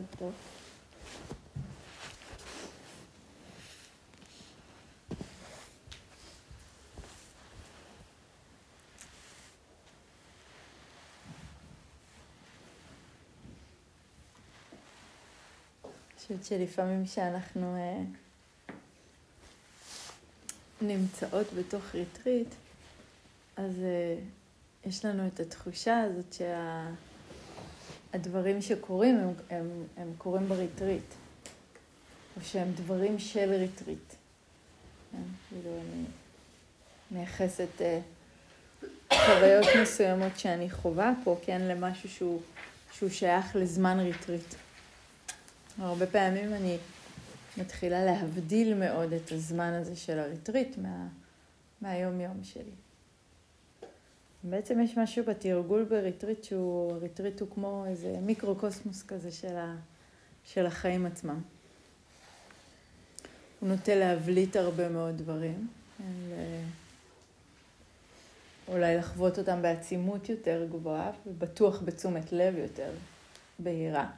ערב טוב. חושבת שלפעמים כשאנחנו אה, נמצאות בתוך ריטריט, אז אה, יש לנו את התחושה הזאת שהדברים שה, שקורים הם, הם, הם קורים בריטריט, או שהם דברים של ריטריט. כן? כאילו אני מייחסת אה, חוויות מסוימות שאני חווה פה, כן, למשהו שהוא, שהוא שייך לזמן ריטריט. הרבה פעמים אני מתחילה להבדיל מאוד את הזמן הזה של הריטריט מה, מהיום-יום שלי. בעצם יש משהו בתרגול בריטריט שהוא, הריטריט הוא כמו איזה מיקרוקוסמוס כזה של, ה, של החיים עצמם. הוא נוטה להבליט הרבה מאוד דברים. אולי לחוות אותם בעצימות יותר גבוהה ובטוח בתשומת לב יותר בהירה.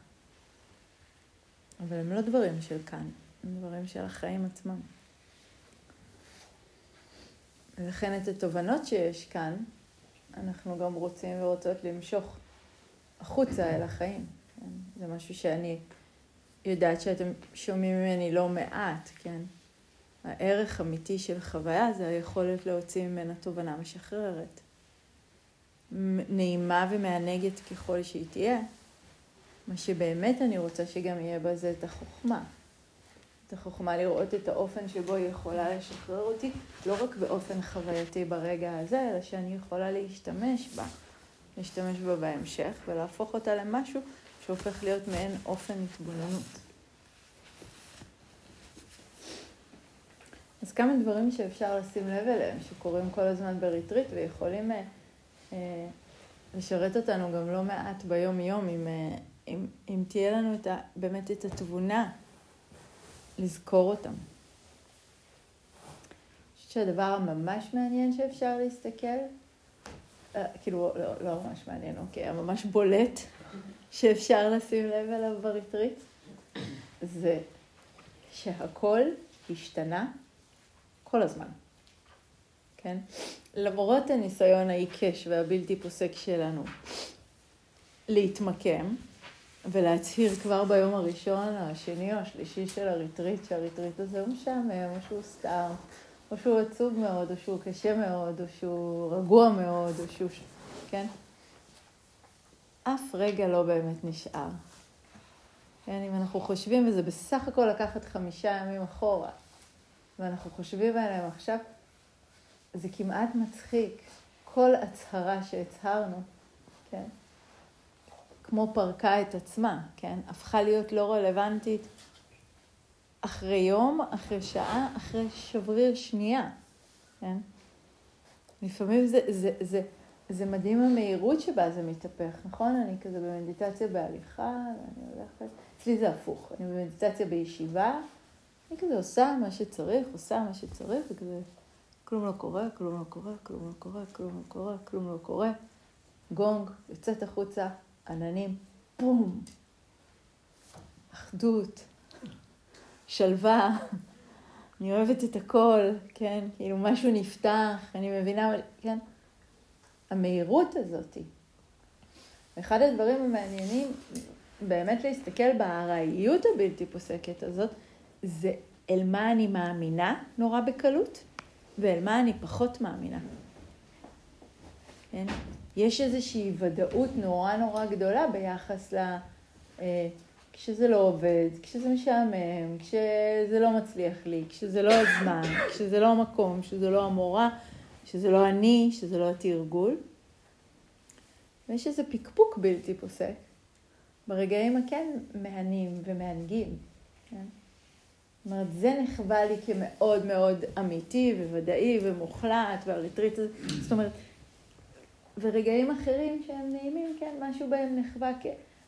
אבל הם לא דברים של כאן, הם דברים של החיים עצמם. ולכן את התובנות שיש כאן, אנחנו גם רוצים ורוצות למשוך החוצה אל החיים. כן? זה משהו שאני יודעת שאתם שומעים ממני לא מעט, כן? הערך אמיתי של חוויה זה היכולת להוציא ממנה תובנה משחררת. נעימה ומענגת ככל שהיא תהיה, מה שבאמת אני רוצה שגם יהיה בה זה את החוכמה. החוכמה לראות את האופן שבו היא יכולה לשחרר אותי, לא רק באופן חווייתי ברגע הזה, אלא שאני יכולה להשתמש בה, להשתמש בה בהמשך ולהפוך אותה למשהו שהופך להיות מעין אופן התבוננות. אז כמה דברים שאפשר לשים לב אליהם, שקורים כל הזמן בריטריט ויכולים אה, אה, לשרת אותנו גם לא מעט ביום-יום עם, אה, אם, אם תהיה לנו את ה, באמת את התבונה לזכור אותם. שהדבר הממש מעניין שאפשר להסתכל, אה, כאילו לא, לא ממש מעניין, אוקיי, הממש בולט שאפשר לשים לב אליו בריטריט, זה שהכל השתנה כל הזמן, כן? למרות הניסיון העיקש והבלתי פוסק שלנו להתמקם, ולהצהיר כבר ביום הראשון, השני או השלישי של הריטריט, שהריטריט הזה הוא משעמם, או שהוא סתם, או שהוא עצוב מאוד, או שהוא קשה מאוד, או שהוא רגוע מאוד, או שהוא... כן? אף רגע לא באמת נשאר. כן, אם אנחנו חושבים, וזה בסך הכל לקחת חמישה ימים אחורה, ואנחנו חושבים עליהם עכשיו, זה כמעט מצחיק. כל הצהרה שהצהרנו, כן? כמו פרקה את עצמה, כן? הפכה להיות לא רלוונטית אחרי יום, אחרי שעה, אחרי שבריר שנייה, כן? לפעמים זה, זה, זה, זה מדהים המהירות שבה זה מתהפך, נכון? אני כזה במדיטציה בהליכה, ואני הולכת, אצלי זה הפוך, אני במדיטציה בישיבה, אני כזה עושה מה שצריך, עושה מה שצריך, וכזה כלום לא קורה, כלום לא קורה, כלום לא קורה, כלום לא קורה, כלום לא קורה. גונג, יוצאת החוצה, עננים, בום, אחדות, שלווה, אני אוהבת את הכל, כן, כאילו משהו נפתח, אני מבינה, כן, המהירות הזאתי. אחד הדברים המעניינים באמת להסתכל בארעיות הבלתי פוסקת הזאת, זה אל מה אני מאמינה נורא בקלות, ואל מה אני פחות מאמינה. כן? יש איזושהי ודאות נורא נורא גדולה ביחס ל... אה, כשזה לא עובד, כשזה משעמם, כשזה לא מצליח לי, כשזה לא הזמן, כשזה לא המקום, כשזה לא המורה, כשזה לא אני, כשזה לא התרגול. ויש איזה פקפוק בלתי פוסק ברגעים הכן מהנים ומענגים. כן? זאת אומרת, זה נחווה לי כמאוד מאוד אמיתי וודאי ומוחלט, והריטריט הזה, זאת אומרת, ורגעים אחרים שהם נעימים, כן, משהו בהם נחווה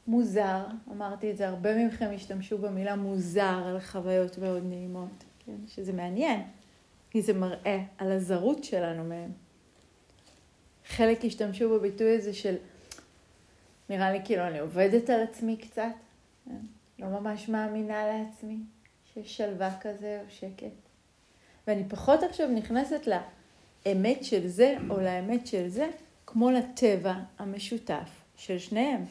כמוזר, אמרתי את זה, הרבה מכם השתמשו במילה מוזר על חוויות מאוד נעימות, כן, שזה מעניין, כי זה מראה על הזרות שלנו מהם. חלק השתמשו בביטוי הזה של, נראה לי כאילו אני עובדת על עצמי קצת, כן? לא ממש מאמינה לעצמי שיש שלווה כזה או שקט. ואני פחות עכשיו נכנסת לאמת של זה או לאמת של זה, כמו לטבע המשותף של שניהם.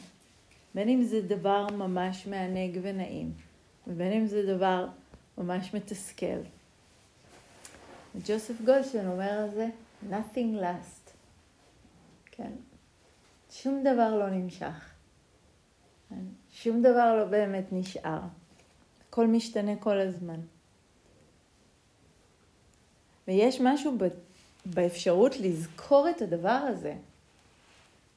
בין אם זה דבר ממש מענג ונעים, ובין אם זה דבר ממש מתסכל. ג'וסף גולדשטיין אומר על זה, nothing last. כן, שום דבר לא נמשך. כן? שום דבר לא באמת נשאר. הכל משתנה כל הזמן. ויש משהו באפשרות לזכור את הדבר הזה.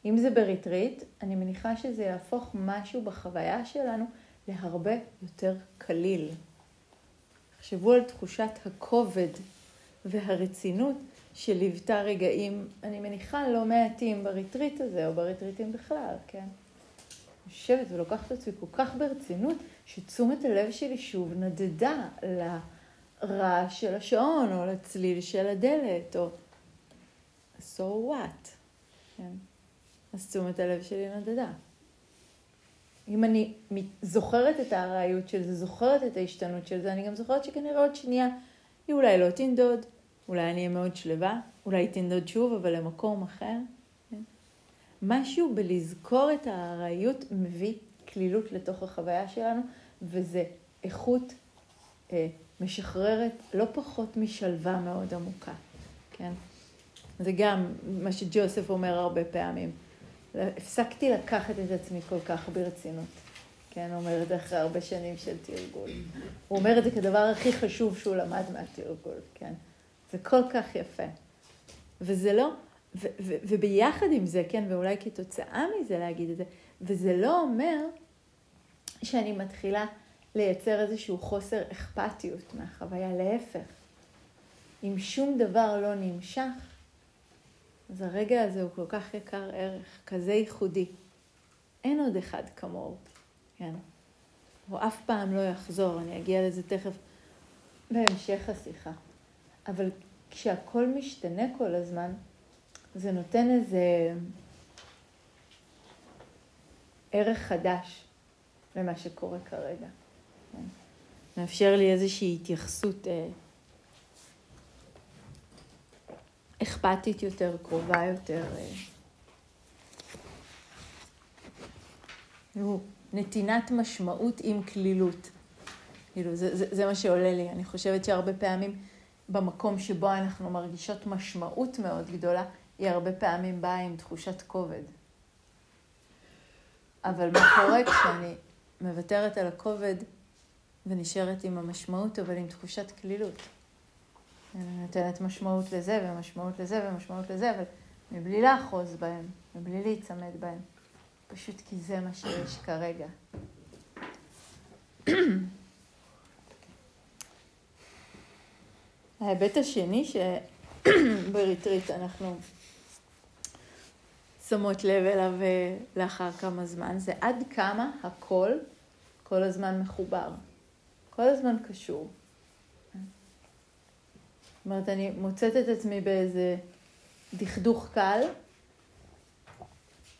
אם זה בריטריט, אני מניחה שזה יהפוך משהו בחוויה שלנו להרבה יותר קליל. תחשבו על תחושת הכובד והרצינות שליוותה רגעים, אני מניחה, לא מעטים בריטריט הזה, או בריטריטים בכלל, כן? יושבת ולוקחת את עצמי כל כך ברצינות, שתשומת הלב שלי שוב נדדה לרעש של השעון, או לצליל של הדלת, או so what, כן? אז תשומת הלב שלי נדדה. אם אני זוכרת את הארעיות של זה, זוכרת את ההשתנות של זה, אני גם זוכרת שכנראה עוד שנייה היא אולי לא תנדוד, אולי אני אהיה מאוד שלווה, אולי תנדוד שוב, אבל למקום אחר. כן? משהו בלזכור את הארעיות מביא כלילות לתוך החוויה שלנו, וזה איכות אה, משחררת לא פחות משלווה מאוד עמוקה, כן? זה גם מה שג'וסף אומר הרבה פעמים. הפסקתי לקחת את עצמי כל כך ברצינות. כן, אומר את זה אחרי הרבה שנים של תרגול. הוא אומר את זה כדבר הכי חשוב שהוא למד מהתרגול, כן. זה כל כך יפה. וזה לא, ו- ו- וביחד עם זה, כן, ואולי כתוצאה מזה להגיד את זה, וזה לא אומר שאני מתחילה לייצר איזשהו חוסר אכפתיות מהחוויה, להפך. אם שום דבר לא נמשך, אז הרגע הזה הוא כל כך יקר ערך, כזה ייחודי. אין עוד אחד כמוהו, כן? הוא אף פעם לא יחזור, אני אגיע לזה תכף בהמשך השיחה. אבל כשהכול משתנה כל הזמן, זה נותן איזה ערך חדש למה שקורה כרגע. כן? מאפשר לי איזושהי התייחסות אה, אכפתית יותר, קרובה יותר. אה, נתינת משמעות עם כלילות. כאילו, זה, זה, זה מה שעולה לי. אני חושבת שהרבה פעמים במקום שבו אנחנו מרגישות משמעות מאוד גדולה, היא הרבה פעמים באה עם תחושת כובד. אבל מה קורה כשאני מוותרת על הכובד ונשארת עם המשמעות, אבל עם תחושת כלילות? נותנת משמעות לזה ומשמעות לזה ומשמעות לזה, אבל מבלי לאחוז בהם, מבלי להיצמד בהם. פשוט כי זה מה שיש כרגע. ההיבט השני שבריטריט אנחנו שמות לב אליו אה, לאחר כמה זמן, זה עד כמה הכל כל הזמן מחובר, כל הזמן קשור. אומרת, אני מוצאת את עצמי באיזה דכדוך קל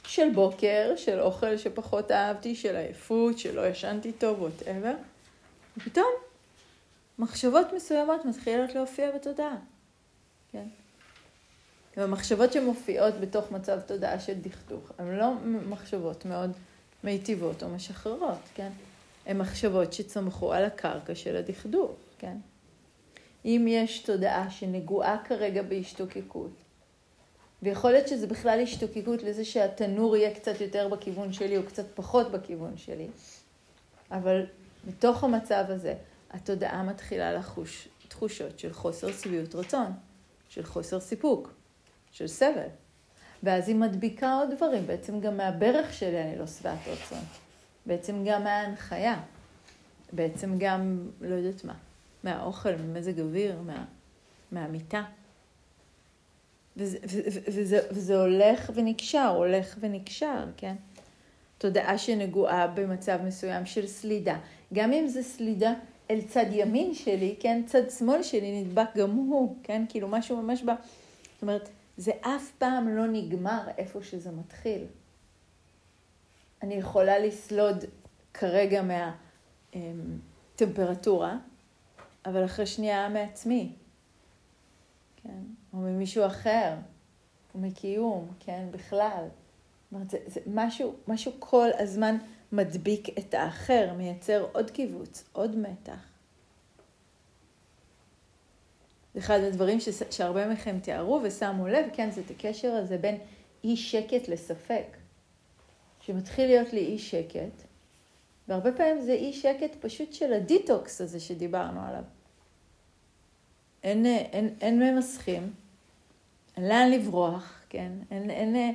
של בוקר, של אוכל שפחות אהבתי, של עייפות, שלא ישנתי טוב, ווטאבר, ופתאום מחשבות מסוימות מתחילות להופיע בתודעה, כן? והמחשבות שמופיעות בתוך מצב תודעה של דכדוך, הן לא מחשבות מאוד מיטיבות או משחררות, כן? הן מחשבות שצמחו על הקרקע של הדכדוך, כן? אם יש תודעה שנגועה כרגע בהשתוקקות, ויכול להיות שזה בכלל השתוקקות לזה שהתנור יהיה קצת יותר בכיוון שלי או קצת פחות בכיוון שלי, אבל בתוך המצב הזה התודעה מתחילה לחוש תחושות של חוסר שביעות רצון, של חוסר סיפוק, של סבל. ואז היא מדביקה עוד דברים, בעצם גם מהברך שלי אני לא שבעת רצון, בעצם גם מההנחיה, בעצם גם, לא יודעת מה, מהאוכל, ממזג אוויר, מה, מהמיטה. וזה, וזה, וזה, הולך ונקשר, הולך ונקשר, כן? תודעה שנגועה במצב מסוים של סלידה. גם אם זה סלידה אל צד ימין שלי, כן? צד שמאל שלי נדבק גם הוא, כן? כאילו משהו ממש ב... זאת אומרת, זה אף פעם לא נגמר איפה שזה מתחיל. אני יכולה לסלוד כרגע מהטמפרטורה, אבל אחרי שנייה מעצמי, כן? או ממישהו אחר, או מקיום, כן? בכלל. אומרת, זה, זה משהו, משהו כל הזמן מדביק את האחר, מייצר עוד קיבוץ, עוד מתח. אחד הדברים ש, שהרבה מכם תיארו ושמו לב, כן, זה את הקשר הזה בין אי שקט לספק. שמתחיל להיות לי אי שקט, והרבה פעמים זה אי שקט פשוט של הדיטוקס הזה שדיברנו עליו. אין, אין, אין ממסכים, אין לאן לברוח, כן? אין, אין,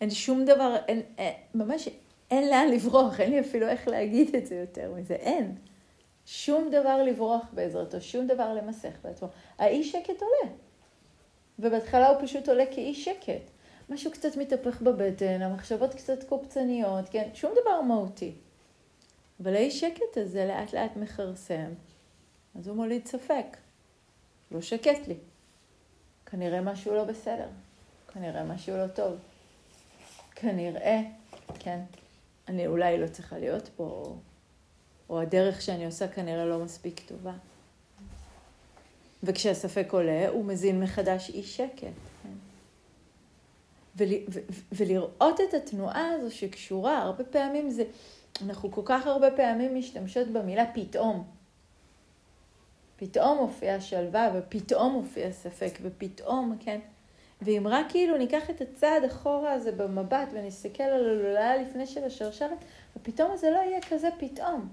אין שום דבר, אין, אין, ממש אין לאן לברוח, אין לי אפילו איך להגיד את זה יותר מזה, אין. שום דבר לברוח בעזרתו, שום דבר למסך בעצמו. האי שקט עולה. ובהתחלה הוא פשוט עולה כאי שקט. משהו קצת מתהפך בבטן, המחשבות קצת קופצניות, כן? שום דבר מהותי. אבל האי שקט הזה לאט לאט מכרסם, אז הוא מוליד ספק. לא שקט לי. כנראה משהו לא בסדר. כנראה משהו לא טוב. כנראה, כן, אני אולי לא צריכה להיות פה, או הדרך שאני עושה כנראה לא מספיק טובה. וכשהספק עולה, הוא מזין מחדש אי שקט. כן? ול, ו, ולראות את התנועה הזו שקשורה, הרבה פעמים זה, אנחנו כל כך הרבה פעמים משתמשות במילה פתאום. פתאום מופיע שלווה, ופתאום מופיע ספק, ופתאום, כן? ואם רק כאילו ניקח את הצעד אחורה הזה במבט ונסתכל על הלולאה לפני של השרשרת, ופתאום זה לא יהיה כזה פתאום.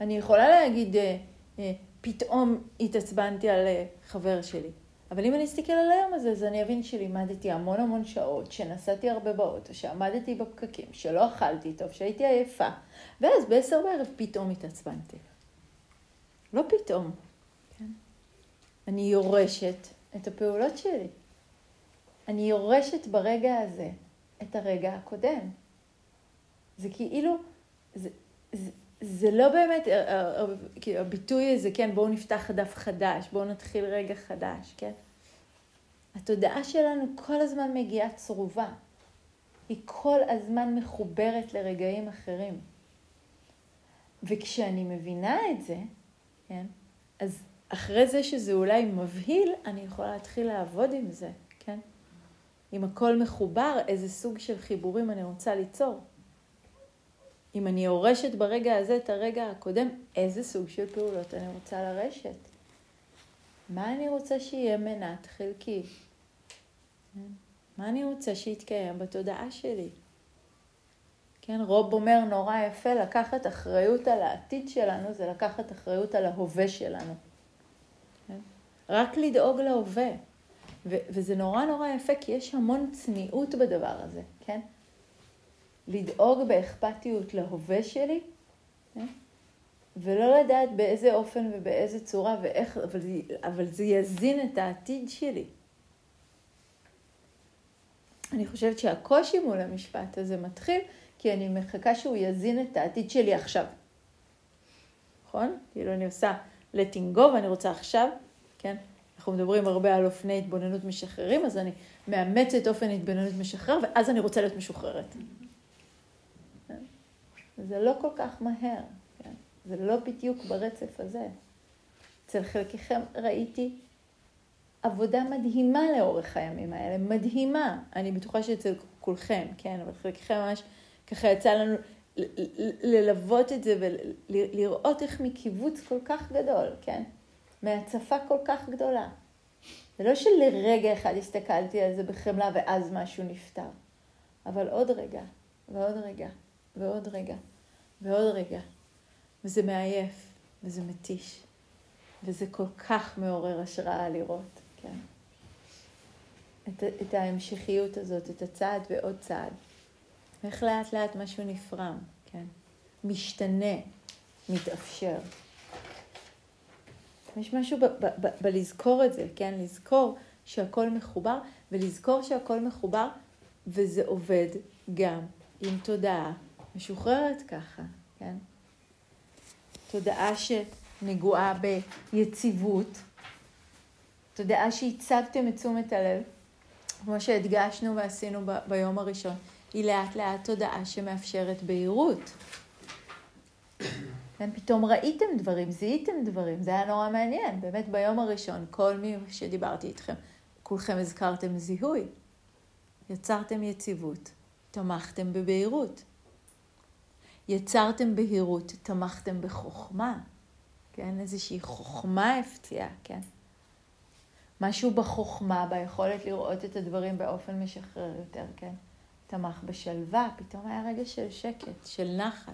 אני יכולה להגיד, אה, אה, פתאום התעצבנתי על אה, חבר שלי. אבל אם אני אסתכל על היום הזה, אז אני אבין שלימדתי המון המון שעות, שנסעתי הרבה באוטו, שעמדתי בפקקים, שלא אכלתי טוב, שהייתי עייפה, ואז בעשר בערב פתאום התעצבנתי. לא פתאום, כן? אני יורשת את הפעולות שלי. אני יורשת ברגע הזה את הרגע הקודם. זה כאילו, זה, זה, זה לא באמת, אה, אה, אה, הביטוי הזה, כן, בואו נפתח דף חדש, בואו נתחיל רגע חדש, כן? התודעה שלנו כל הזמן מגיעה צרובה. היא כל הזמן מחוברת לרגעים אחרים. וכשאני מבינה את זה, כן, אז אחרי זה שזה אולי מבהיל, אני יכולה להתחיל לעבוד עם זה, כן? אם הכל מחובר, איזה סוג של חיבורים אני רוצה ליצור. אם אני יורשת ברגע הזה את הרגע הקודם, איזה סוג של פעולות אני רוצה לרשת? מה אני רוצה שיהיה מנת חלקי? מה אני רוצה שיתקיים בתודעה שלי? כן, רוב אומר נורא יפה, לקחת אחריות על העתיד שלנו זה לקחת אחריות על ההווה שלנו. כן? רק לדאוג להווה. ו- וזה נורא נורא יפה, כי יש המון צניעות בדבר הזה, כן? לדאוג באכפתיות להווה שלי, כן? ולא לדעת באיזה אופן ובאיזה צורה ואיך, אבל, אבל זה יזין את העתיד שלי. אני חושבת שהקושי מול המשפט הזה מתחיל כי אני מחכה שהוא יזין את העתיד שלי עכשיו. נכון? כאילו אני עושה letting go ואני רוצה עכשיו, כן? אנחנו מדברים הרבה על אופני התבוננות משחררים, אז אני מאמצת אופן התבוננות משחרר, ואז אני רוצה להיות משוחררת. זה לא כל כך מהר, כן? זה לא בדיוק ברצף הזה. אצל חלקכם ראיתי עבודה מדהימה לאורך הימים האלה, מדהימה. אני בטוחה שאצל כולכם, כן, אבל חלקכם ממש ככה יצא לנו ללוות את זה ולראות איך מקיבוץ כל כך גדול, כן? מהצפה כל כך גדולה. זה לא שלרגע אחד הסתכלתי על זה בחמלה ואז משהו נפתר, אבל עוד רגע, ועוד רגע, ועוד רגע, ועוד רגע. וזה מעייף, וזה מתיש, וזה כל כך מעורר השראה לראות, כן? את, את ההמשכיות הזאת, את הצעד ועוד צעד. איך לאט לאט משהו נפרם, כן? משתנה, מתאפשר. יש משהו בלזכור את זה, כן? לזכור שהכל מחובר, ולזכור שהכל מחובר, וזה עובד גם עם תודעה משוחררת ככה, כן? תודעה שנגועה ביציבות, תודעה שהצבתם את תשומת הלב, כמו שהדגשנו ועשינו ב- ביום הראשון, היא לאט לאט תודעה שמאפשרת בהירות. כן, פתאום ראיתם דברים, זיהיתם דברים, זה היה נורא מעניין. באמת ביום הראשון, כל מי שדיברתי איתכם, כולכם הזכרתם זיהוי. יצרתם יציבות, תמכתם בבהירות. יצרתם בהירות, תמכתם בחוכמה. כן, איזושהי חוכמה הפציעה, כן. משהו בחוכמה, ביכולת לראות את הדברים באופן משחרר יותר, כן. תמך בשלווה, פתאום היה רגע של שקט, של נחת.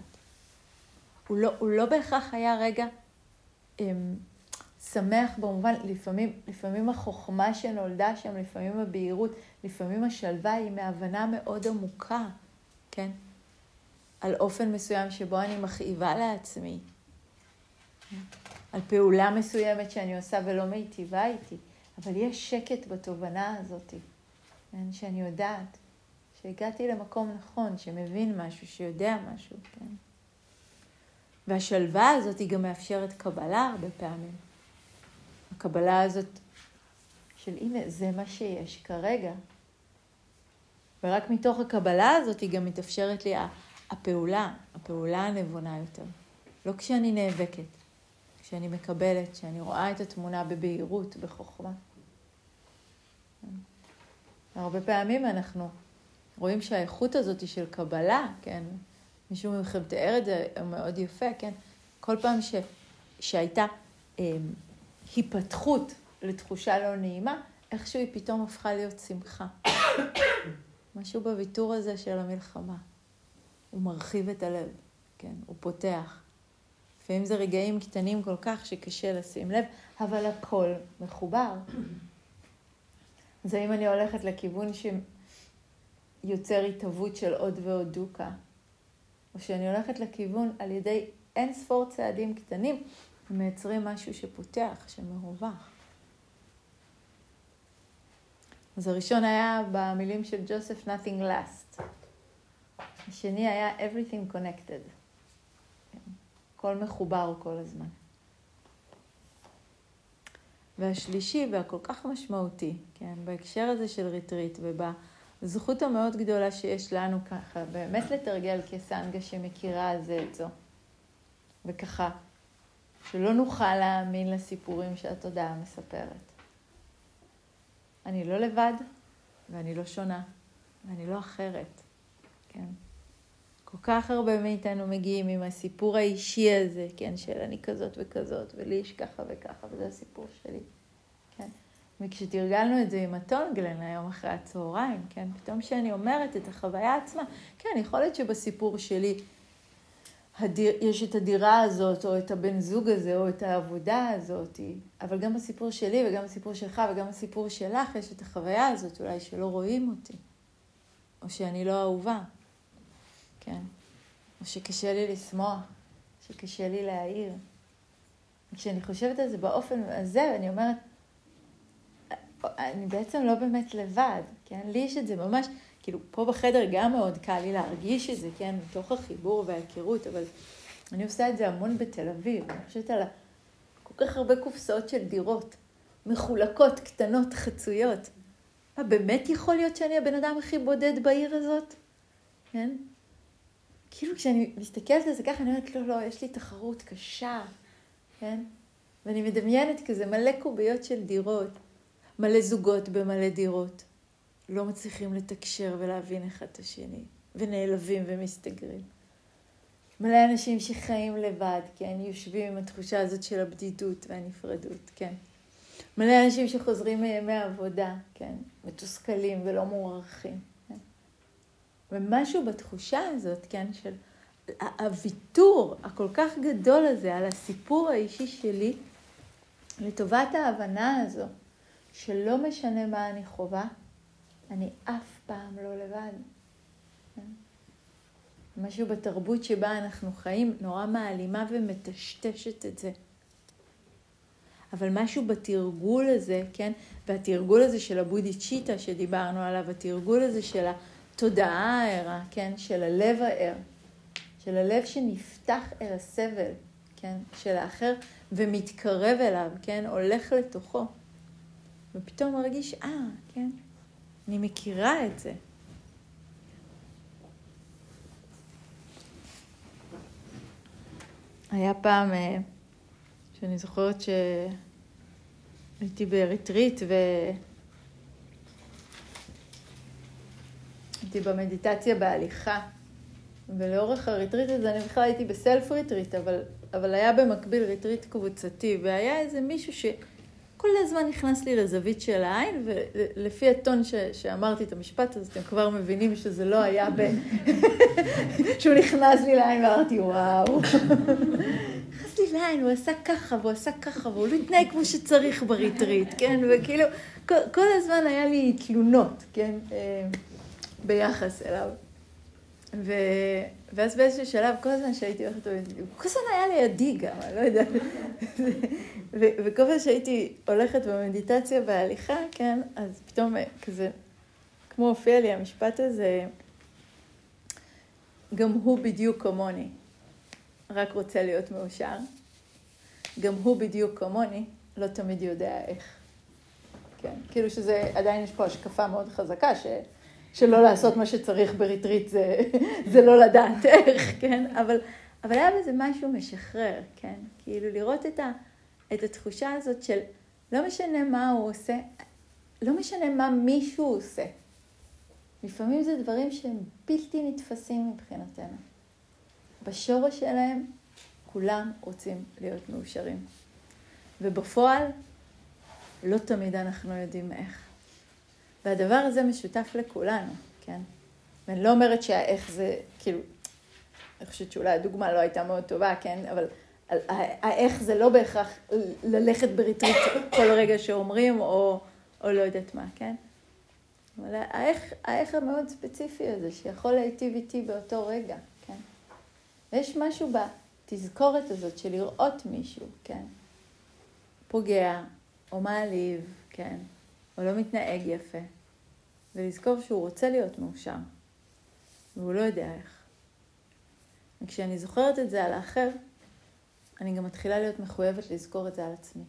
הוא לא, הוא לא בהכרח היה רגע אמ, שמח במובן, לפעמים, לפעמים החוכמה שנולדה שם, לפעמים הבהירות, לפעמים השלווה היא מהבנה מאוד עמוקה, כן? על אופן מסוים שבו אני מכאיבה לעצמי, על פעולה מסוימת שאני עושה ולא מיטיבה איתי, אבל יש שקט בתובנה הזאת, כן? שאני יודעת שהגעתי למקום נכון, שמבין משהו, שיודע משהו, כן? והשלווה הזאת היא גם מאפשרת קבלה הרבה פעמים. הקבלה הזאת של הנה, זה מה שיש כרגע. ורק מתוך הקבלה הזאת היא גם מתאפשרת לי הפעולה, הפעולה הנבונה יותר. לא כשאני נאבקת, כשאני מקבלת, כשאני רואה את התמונה בבהירות, בחוכמה. הרבה פעמים אנחנו רואים שהאיכות הזאת של קבלה, כן, מישהו מכם תיאר את זה מאוד יפה, כן, כל פעם ש, שהייתה אה, היפתחות לתחושה לא נעימה, איכשהו היא פתאום הפכה להיות שמחה. משהו בוויתור הזה של המלחמה. הוא מרחיב את הלב, כן? הוא פותח. לפעמים זה רגעים קטנים כל כך שקשה לשים לב, אבל הכל מחובר. אז האם אני הולכת לכיוון שיוצר התהוות של עוד ועוד דוקה, או שאני הולכת לכיוון על ידי אין ספור צעדים קטנים, ומייצרים משהו שפותח, שמרווח. אז הראשון היה במילים של ג'וסף, nothing last. השני היה everything connected. הכל מחובר כל הזמן. והשלישי, והכל כך משמעותי, כן, בהקשר הזה של ריטריט ובזכות המאוד גדולה שיש לנו ככה, באמת לתרגל כסנגה שמכירה זה את זו. וככה, שלא נוכל להאמין לסיפורים שהתודעה מספרת. אני לא לבד, ואני לא שונה, ואני לא אחרת, כן? כל כך הרבה מאיתנו מגיעים עם הסיפור האישי הזה, כן, של אני כזאת וכזאת, ולי יש ככה וככה, וזה הסיפור שלי. וכשתרגלנו את זה עם הטונגלן היום אחרי הצהריים, כן, פתאום כשאני אומרת את החוויה עצמה, כן, יכול להיות שבסיפור שלי הדיר, יש את הדירה הזאת, או את הבן זוג הזה, או את העבודה הזאת, אבל גם בסיפור שלי וגם בסיפור שלך וגם בסיפור שלך יש את החוויה הזאת, אולי שלא רואים אותי, או שאני לא אהובה, כן? או שקשה לי לשמוח, שקשה לי להעיר. כשאני חושבת על זה באופן הזה, אני אומרת, אני בעצם לא באמת לבד, כן? לי יש את זה ממש... כאילו, פה בחדר גם מאוד קל לי להרגיש את זה, כן, מתוך החיבור וההיכרות, אבל אני עושה את זה המון בתל אביב. אני חושבת על כל כך הרבה קופסאות של דירות, מחולקות, קטנות, חצויות. מה, באמת יכול להיות שאני הבן אדם הכי בודד בעיר הזאת? כן? כאילו, כשאני מסתכלת על זה ככה, אני אומרת, לא, לא, יש לי תחרות קשה, כן? ואני מדמיינת כזה מלא קוביות של דירות, מלא זוגות במלא דירות. לא מצליחים לתקשר ולהבין אחד את השני, ונעלבים ומסתגרים. מלא אנשים שחיים לבד, כן, יושבים עם התחושה הזאת של הבדידות והנפרדות, כן. מלא אנשים שחוזרים מימי עבודה, כן, מתוסכלים ולא מוערכים. כן? ומשהו בתחושה הזאת, כן, של הוויתור הכל כך גדול הזה על הסיפור האישי שלי, לטובת ההבנה הזו, שלא משנה מה אני חווה, אני אף פעם לא לבד. כן? משהו בתרבות שבה אנחנו חיים נורא מעלימה ומטשטשת את זה. אבל משהו בתרגול הזה, כן? והתרגול הזה של הבודי צ'יטה שדיברנו עליו, התרגול הזה של התודעה הערה, כן? של הלב הער, של הלב שנפתח אל הסבל, כן? של האחר ומתקרב אליו, כן? הולך לתוכו. ופתאום מרגיש, אה, ah, כן, אני מכירה את זה. היה פעם אה, שאני זוכרת שהייתי בריטריט ו... הייתי במדיטציה בהליכה. ולאורך הריטריט הזה, אני בכלל הייתי ב-self retreat, אבל, אבל היה במקביל ריטריט קבוצתי, והיה איזה מישהו ש... שכל הזמן נכנס לי לזווית של העין, ולפי הטון ש, שאמרתי את המשפט הזה, אתם כבר מבינים שזה לא היה ב... שהוא נכנס לי לעין ואמרתי, וואו. נכנס לי לעין, הוא עשה ככה, והוא עשה ככה, והוא לא התנהג כמו שצריך בריטריט, כן? וכאילו, כל, כל הזמן היה לי תלונות, כן? אה, ביחס אליו. ו... ואז באיזשהו שלב, כל הזמן שהייתי הולכת, הוא כל הזמן היה לידי גם, אני לא יודעת. וכל פעם שהייתי הולכת במדיטציה בהליכה, כן, אז פתאום כזה, כמו הופיע לי המשפט הזה, גם הוא בדיוק כמוני, רק רוצה להיות מאושר. גם הוא בדיוק כמוני, לא תמיד יודע איך. כן, כאילו שזה, עדיין יש פה השקפה מאוד חזקה, ש... שלא לעשות מה שצריך בריטריט זה, זה לא לדעת איך, כן? אבל, אבל היה בזה משהו משחרר, כן? כאילו לראות את, ה, את התחושה הזאת של לא משנה מה הוא עושה, לא משנה מה מישהו עושה. לפעמים זה דברים שהם בלתי נתפסים מבחינתנו. בשורש שלהם כולם רוצים להיות מאושרים. ובפועל לא תמיד אנחנו יודעים איך. והדבר הזה משותף לכולנו, כן? ואני לא אומרת שהאיך זה, כאילו, אני חושבת שאולי הדוגמה לא הייתה מאוד טובה, כן? אבל האיך זה לא בהכרח ללכת בריטריט כל רגע שאומרים, או, או לא יודעת מה, כן? אבל האיך, האיך המאוד ספציפי הזה, שיכול להיטיב איתי באותו רגע, כן? ויש משהו בתזכורת הזאת של לראות מישהו, כן? פוגע, או מעליב, כן? או לא מתנהג יפה, ולזכור שהוא רוצה להיות מאושר, והוא לא יודע איך. וכשאני זוכרת את זה על האחר, אני גם מתחילה להיות מחויבת לזכור את זה על עצמי.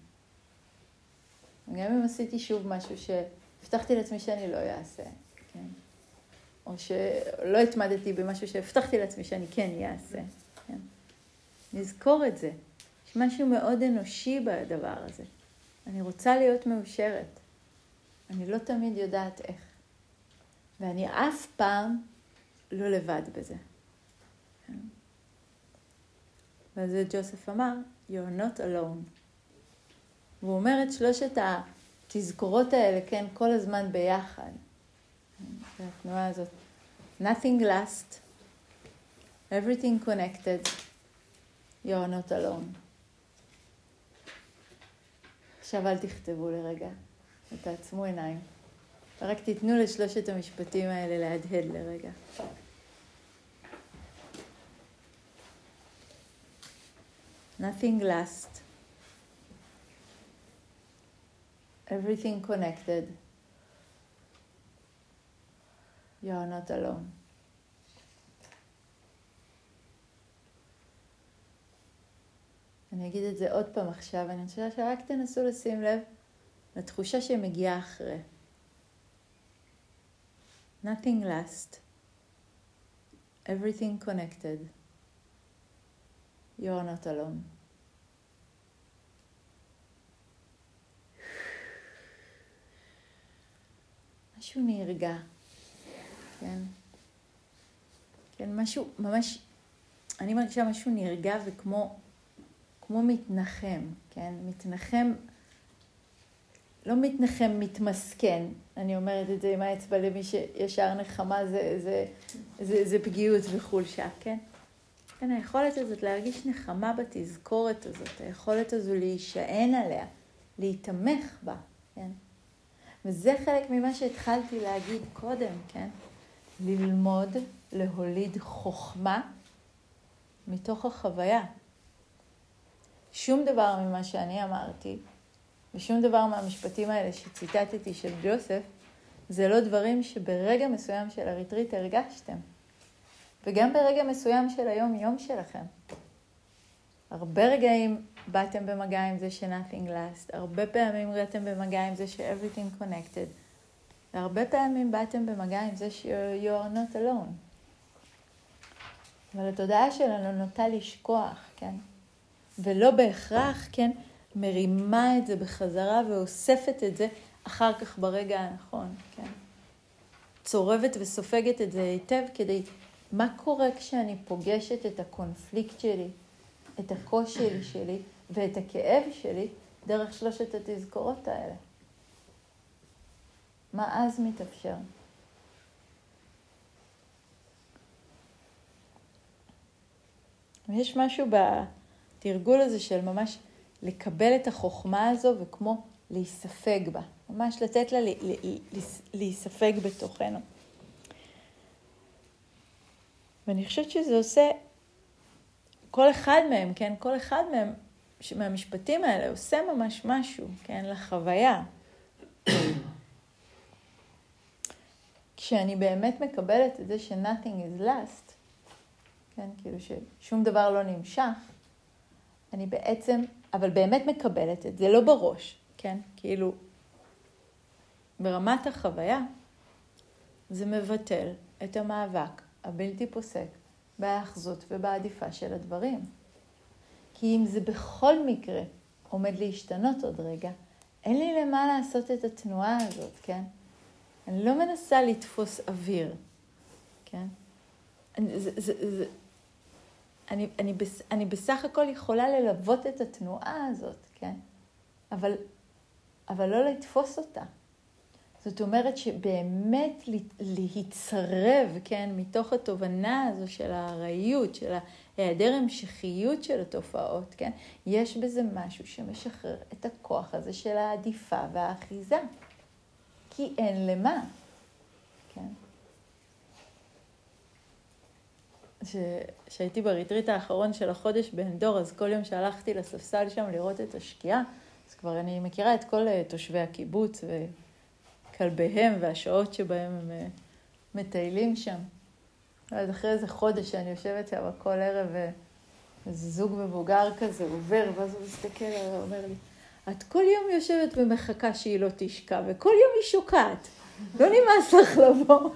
גם אם עשיתי שוב משהו שהבטחתי לעצמי שאני לא אעשה, כן? או שלא התמדתי במשהו שהבטחתי לעצמי שאני כן אעשה, כן? לזכור את זה. יש משהו מאוד אנושי בדבר הזה. אני רוצה להיות מאושרת. אני לא תמיד יודעת איך. ואני אף פעם לא לבד בזה. ועל זה ג'וסף אמר, you're not alone. והוא אומר את שלושת התזכורות האלה, כן, כל הזמן ביחד. התנועה הזאת. nothing last, everything connected, you're not alone. עכשיו אל תכתבו לרגע. ותעצמו עיניים. ורק תיתנו לשלושת המשפטים האלה להדהד לרגע. Nothing last. Everything connected. You are not alone. אני אגיד את זה עוד פעם עכשיו, אני חושבת שרק תנסו לשים לב לתחושה שמגיעה אחרי. Nothing last. Everything connected. You're not alone. משהו נרגע, כן? כן, משהו ממש, אני מרגישה משהו נרגע וכמו כמו מתנחם, כן? מתנחם לא מתנחם, מתמסכן. אני אומרת את זה עם האצבע למי שישר נחמה זה, זה, זה, זה פגיעות וחולשה, כן? כן, היכולת הזאת להרגיש נחמה בתזכורת הזאת, היכולת הזו להישען עליה, להיתמך בה, כן? וזה חלק ממה שהתחלתי להגיד קודם, כן? ללמוד להוליד חוכמה מתוך החוויה. שום דבר ממה שאני אמרתי ושום דבר מהמשפטים האלה שציטטתי של ג'וסף, זה לא דברים שברגע מסוים של הריטריט הרגשתם. וגם ברגע מסוים של היום-יום שלכם. הרבה רגעים באתם במגע עם זה ש-nothing last, הרבה פעמים באתם במגע עם זה ש-everything connected, והרבה פעמים באתם במגע עם זה ש-you are not alone. אבל התודעה שלנו נוטה לשכוח, כן? ולא בהכרח, כן, מרימה את זה בחזרה ואוספת את זה אחר כך ברגע הנכון, כן. צורבת וסופגת את זה היטב כדי, מה קורה כשאני פוגשת את הקונפליקט שלי, את הקושי שלי ואת הכאב שלי דרך שלושת התזכורות האלה? מה אז מתאפשר? ויש משהו בתרגול הזה של ממש לקבל את החוכמה הזו וכמו להיספג בה, ממש לתת לה להיספג בתוכנו. ואני חושבת שזה עושה, כל אחד מהם, כן, כל אחד מהם, מהמשפטים האלה עושה ממש משהו, כן, לחוויה. כשאני באמת מקבלת את זה ש-nothing is last, כן, כאילו ששום דבר לא נמשך, אני בעצם, אבל באמת מקבלת את זה, לא בראש, כן, כאילו, ברמת החוויה, זה מבטל את המאבק הבלתי פוסק בהאחזות ובעדיפה של הדברים. כי אם זה בכל מקרה עומד להשתנות עוד רגע, אין לי למה לעשות את התנועה הזאת, כן? אני לא מנסה לתפוס אוויר, כן? זה, זה, זה, אני, אני, אני בסך הכל יכולה ללוות את התנועה הזאת, כן? אבל, אבל לא לתפוס אותה. זאת אומרת שבאמת להצרב, כן, מתוך התובנה הזו של הארעיות, של היעדר המשכיות של התופעות, כן, יש בזה משהו שמשחרר את הכוח הזה של העדיפה והאחיזה. כי אין למה, כן. כשהייתי בריטריט האחרון של החודש באנדור, אז כל יום שהלכתי לספסל שם לראות את השקיעה, אז כבר אני מכירה את כל אה, תושבי הקיבוץ וכלביהם והשעות שבהם הם אה, מטיילים שם. אז אחרי איזה חודש שאני יושבת שם כל ערב, ואיזה אה, זוג מבוגר כזה עובר, ואז הוא מסתכל עליי ואומר לי, את כל יום יושבת ומחכה שהיא לא תשקע, וכל יום היא שוקעת. לא נמאס לך לבוא.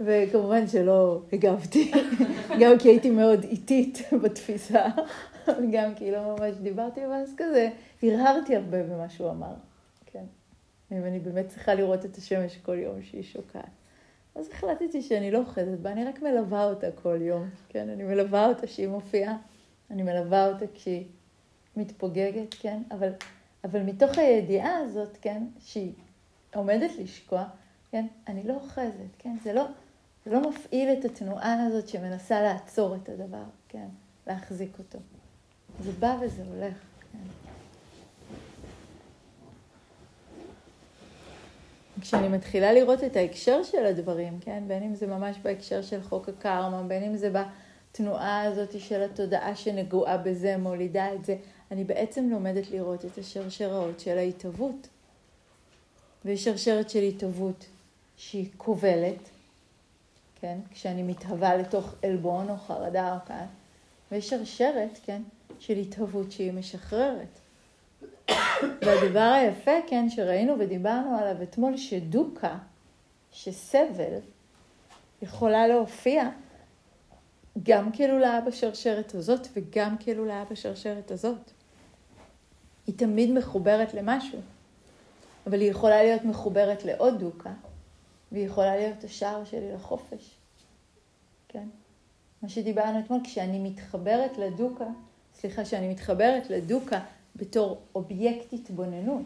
וכמובן שלא הגבתי, גם כי הייתי מאוד איטית בתפיסה, גם כי לא ממש דיברתי, ואז כזה הרהרתי הרבה במה שהוא אמר, כן. אם אני באמת צריכה לראות את השמש כל יום שהיא שוקעת. אז החלטתי שאני לא אוחזת בה, אני רק מלווה אותה כל יום, כן? אני מלווה אותה שהיא מופיעה, אני מלווה אותה כשהיא מתפוגגת, כן? אבל, אבל מתוך הידיעה הזאת, כן, שהיא עומדת לשקוע, כן, אני לא אוחזת, כן? זה לא, זה לא מפעיל את התנועה הזאת שמנסה לעצור את הדבר, כן? להחזיק אותו. זה בא וזה הולך, כן? כשאני מתחילה לראות את ההקשר של הדברים, כן? בין אם זה ממש בהקשר של חוק הקרמה, בין אם זה בתנועה הזאת של התודעה שנגועה בזה, מולידה את זה, אני בעצם לומדת לראות את השרשראות של ההתהוות. ויש שרשרת של התהוות שהיא כובלת, כן? כשאני מתהווה לתוך עלבון או חרדה או כאן, ויש שרשרת, כן? של התהוות שהיא משחררת. והדבר היפה, כן, שראינו ודיברנו עליו אתמול, שדוקה, שסבל, יכולה להופיע גם כלולאה בשרשרת הזאת וגם כלולאה בשרשרת הזאת. היא תמיד מחוברת למשהו, אבל היא יכולה להיות מחוברת לעוד דוקה, והיא יכולה להיות השער שלי לחופש, כן? מה שדיברנו אתמול, כשאני מתחברת לדוקה, סליחה, כשאני מתחברת לדוקה בתור אובייקט התבוננות,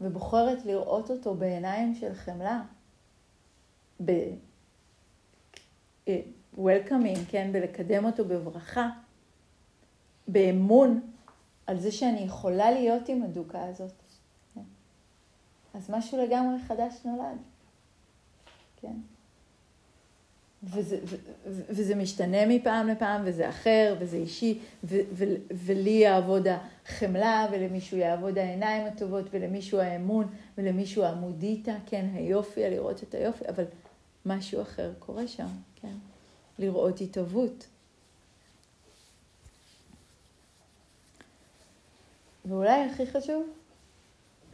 ובוחרת לראות אותו בעיניים של חמלה, ב... וולקאמינג, אה, כן, בלקדם אותו בברכה, באמון, על זה שאני יכולה להיות עם הדוקה הזאת. כן? אז משהו לגמרי חדש נולד. כן? וזה, ו, וזה משתנה מפעם לפעם, וזה אחר, וזה אישי, ו, ו, ולי יעבוד החמלה, ולמישהו יעבוד העיניים הטובות, ולמישהו האמון, ולמישהו העמודיתא, כן, היופי, לראות את היופי, אבל משהו אחר קורה שם, כן? לראות התהוות. ואולי הכי חשוב,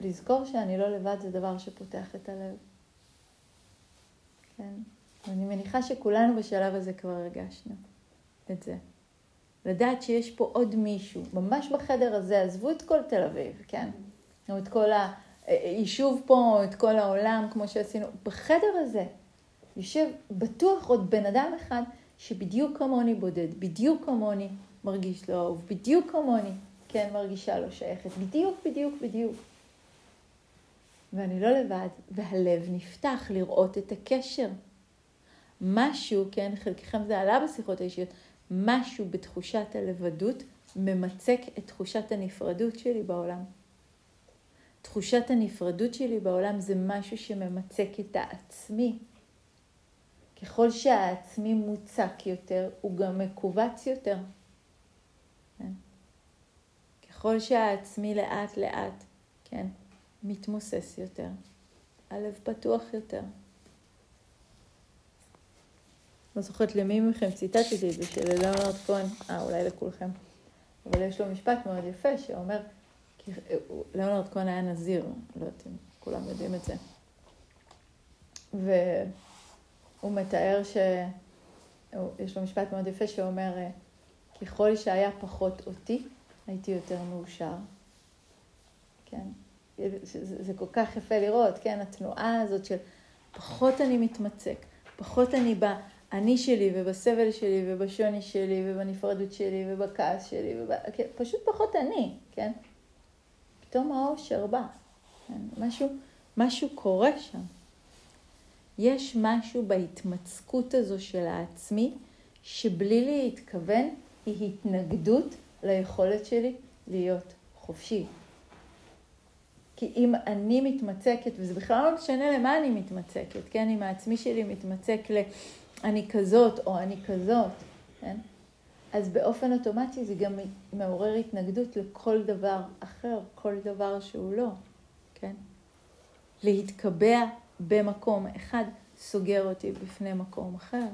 לזכור שאני לא לבד זה דבר שפותח את הלב. כן? ואני מניחה שכולנו בשלב הזה כבר הרגשנו את זה. לדעת שיש פה עוד מישהו, ממש בחדר הזה, עזבו את כל תל אביב, כן? או את כל היישוב פה, או את כל העולם, כמו שעשינו, בחדר הזה יושב בטוח עוד בן אדם אחד שבדיוק כמוני בודד, בדיוק כמוני מרגיש לא אהוב, בדיוק כמוני כן מרגישה לא שייכת, בדיוק, בדיוק, בדיוק. ואני לא לבד, והלב נפתח לראות את הקשר. משהו, כן, חלקכם זה עלה בשיחות האישיות, משהו בתחושת הלבדות ממצק את תחושת הנפרדות שלי בעולם. תחושת הנפרדות שלי בעולם זה משהו שממצק את העצמי. ככל שהעצמי מוצק יותר, הוא גם מכווץ יותר. כן? ככל שהעצמי לאט לאט, כן, מתמוסס יותר, הלב פתוח יותר. לא זוכרת למי מכם ציטטתי את זה, שללאונרד כהן, אה, אולי לכולכם, אבל יש לו משפט מאוד יפה שאומר, לאונרד כהן היה נזיר, לא יודעת אם כולם יודעים את זה. והוא מתאר ש... יש לו משפט מאוד יפה שאומר, ככל שהיה פחות אותי, הייתי יותר מאושר. כן? זה, זה כל כך יפה לראות, כן? התנועה הזאת של פחות אני מתמצק, פחות אני באני שלי ובסבל שלי ובשוני שלי ובנפרדות שלי ובכעס שלי, ובא, כן? פשוט פחות אני, כן? פתאום האושר בא, כן? משהו, משהו קורה שם. יש משהו בהתמצקות הזו של העצמי, שבלי להתכוון היא התנגדות ליכולת שלי להיות חופשי. כי אם אני מתמצקת, וזה בכלל לא משנה למה אני מתמצקת, כן? אם העצמי שלי מתמצק ל... אני כזאת או אני כזאת, כן? אז באופן אוטומטי זה גם מעורר התנגדות לכל דבר אחר, כל דבר שהוא לא, כן? להתקבע במקום אחד סוגר אותי בפני מקום אחר.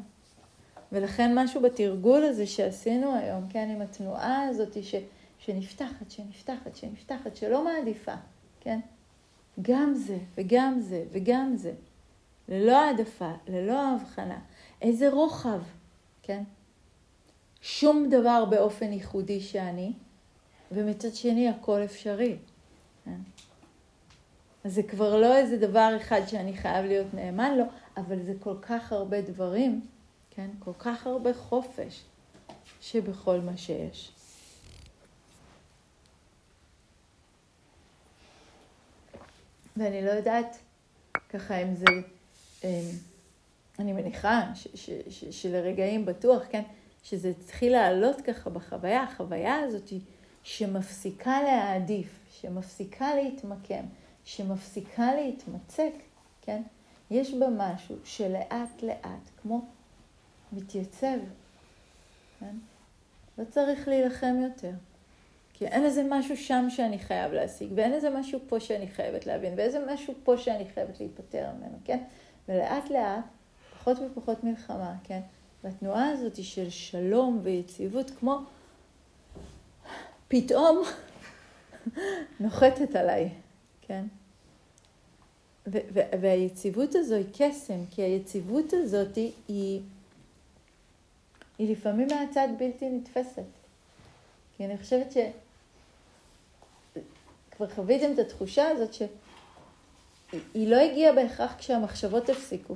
ולכן משהו בתרגול הזה שעשינו היום, כן, עם התנועה הזאת ש, שנפתחת, שנפתחת, שנפתחת, שלא מעדיפה, כן? גם זה וגם זה וגם זה, ללא העדפה, ללא הבחנה. איזה רוחב, כן? שום דבר באופן ייחודי שאני, ומצד שני הכל אפשרי. כן? אז זה כבר לא איזה דבר אחד שאני חייב להיות נאמן לו, אבל זה כל כך הרבה דברים, כן? כל כך הרבה חופש שבכל מה שיש. ואני לא יודעת ככה אם זה, אמ, אני מניחה ש, ש, ש, שלרגעים בטוח, כן, שזה התחיל לעלות ככה בחוויה, החוויה הזאת שמפסיקה להעדיף, שמפסיקה להתמקם, שמפסיקה להתמצק, כן, יש בה משהו שלאט לאט, כמו מתייצב, כן, לא צריך להילחם יותר. כי אין איזה משהו שם שאני חייב להשיג, ואין איזה משהו פה שאני חייבת להבין, ואיזה משהו פה שאני חייבת להיפטר ממנו, כן? ולאט לאט, פחות ופחות מלחמה, כן? והתנועה הזאת של שלום ויציבות, כמו פתאום נוחתת עליי, כן? והיציבות הזו היא קסם, כי היציבות הזאת היא, היא לפעמים מהצד בלתי נתפסת. כי אני חושבת ש... כבר חוויתם את התחושה הזאת שהיא לא הגיעה בהכרח כשהמחשבות הפסיקו,